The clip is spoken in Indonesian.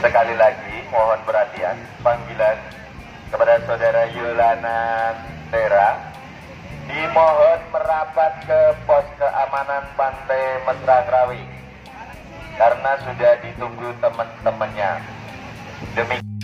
Sekali lagi mohon perhatian panggilan kepada saudara Yulana Tera dimohon merapat ke pos keamanan Pantai Mesra Krawi karena sudah ditunggu teman-temannya. Demikian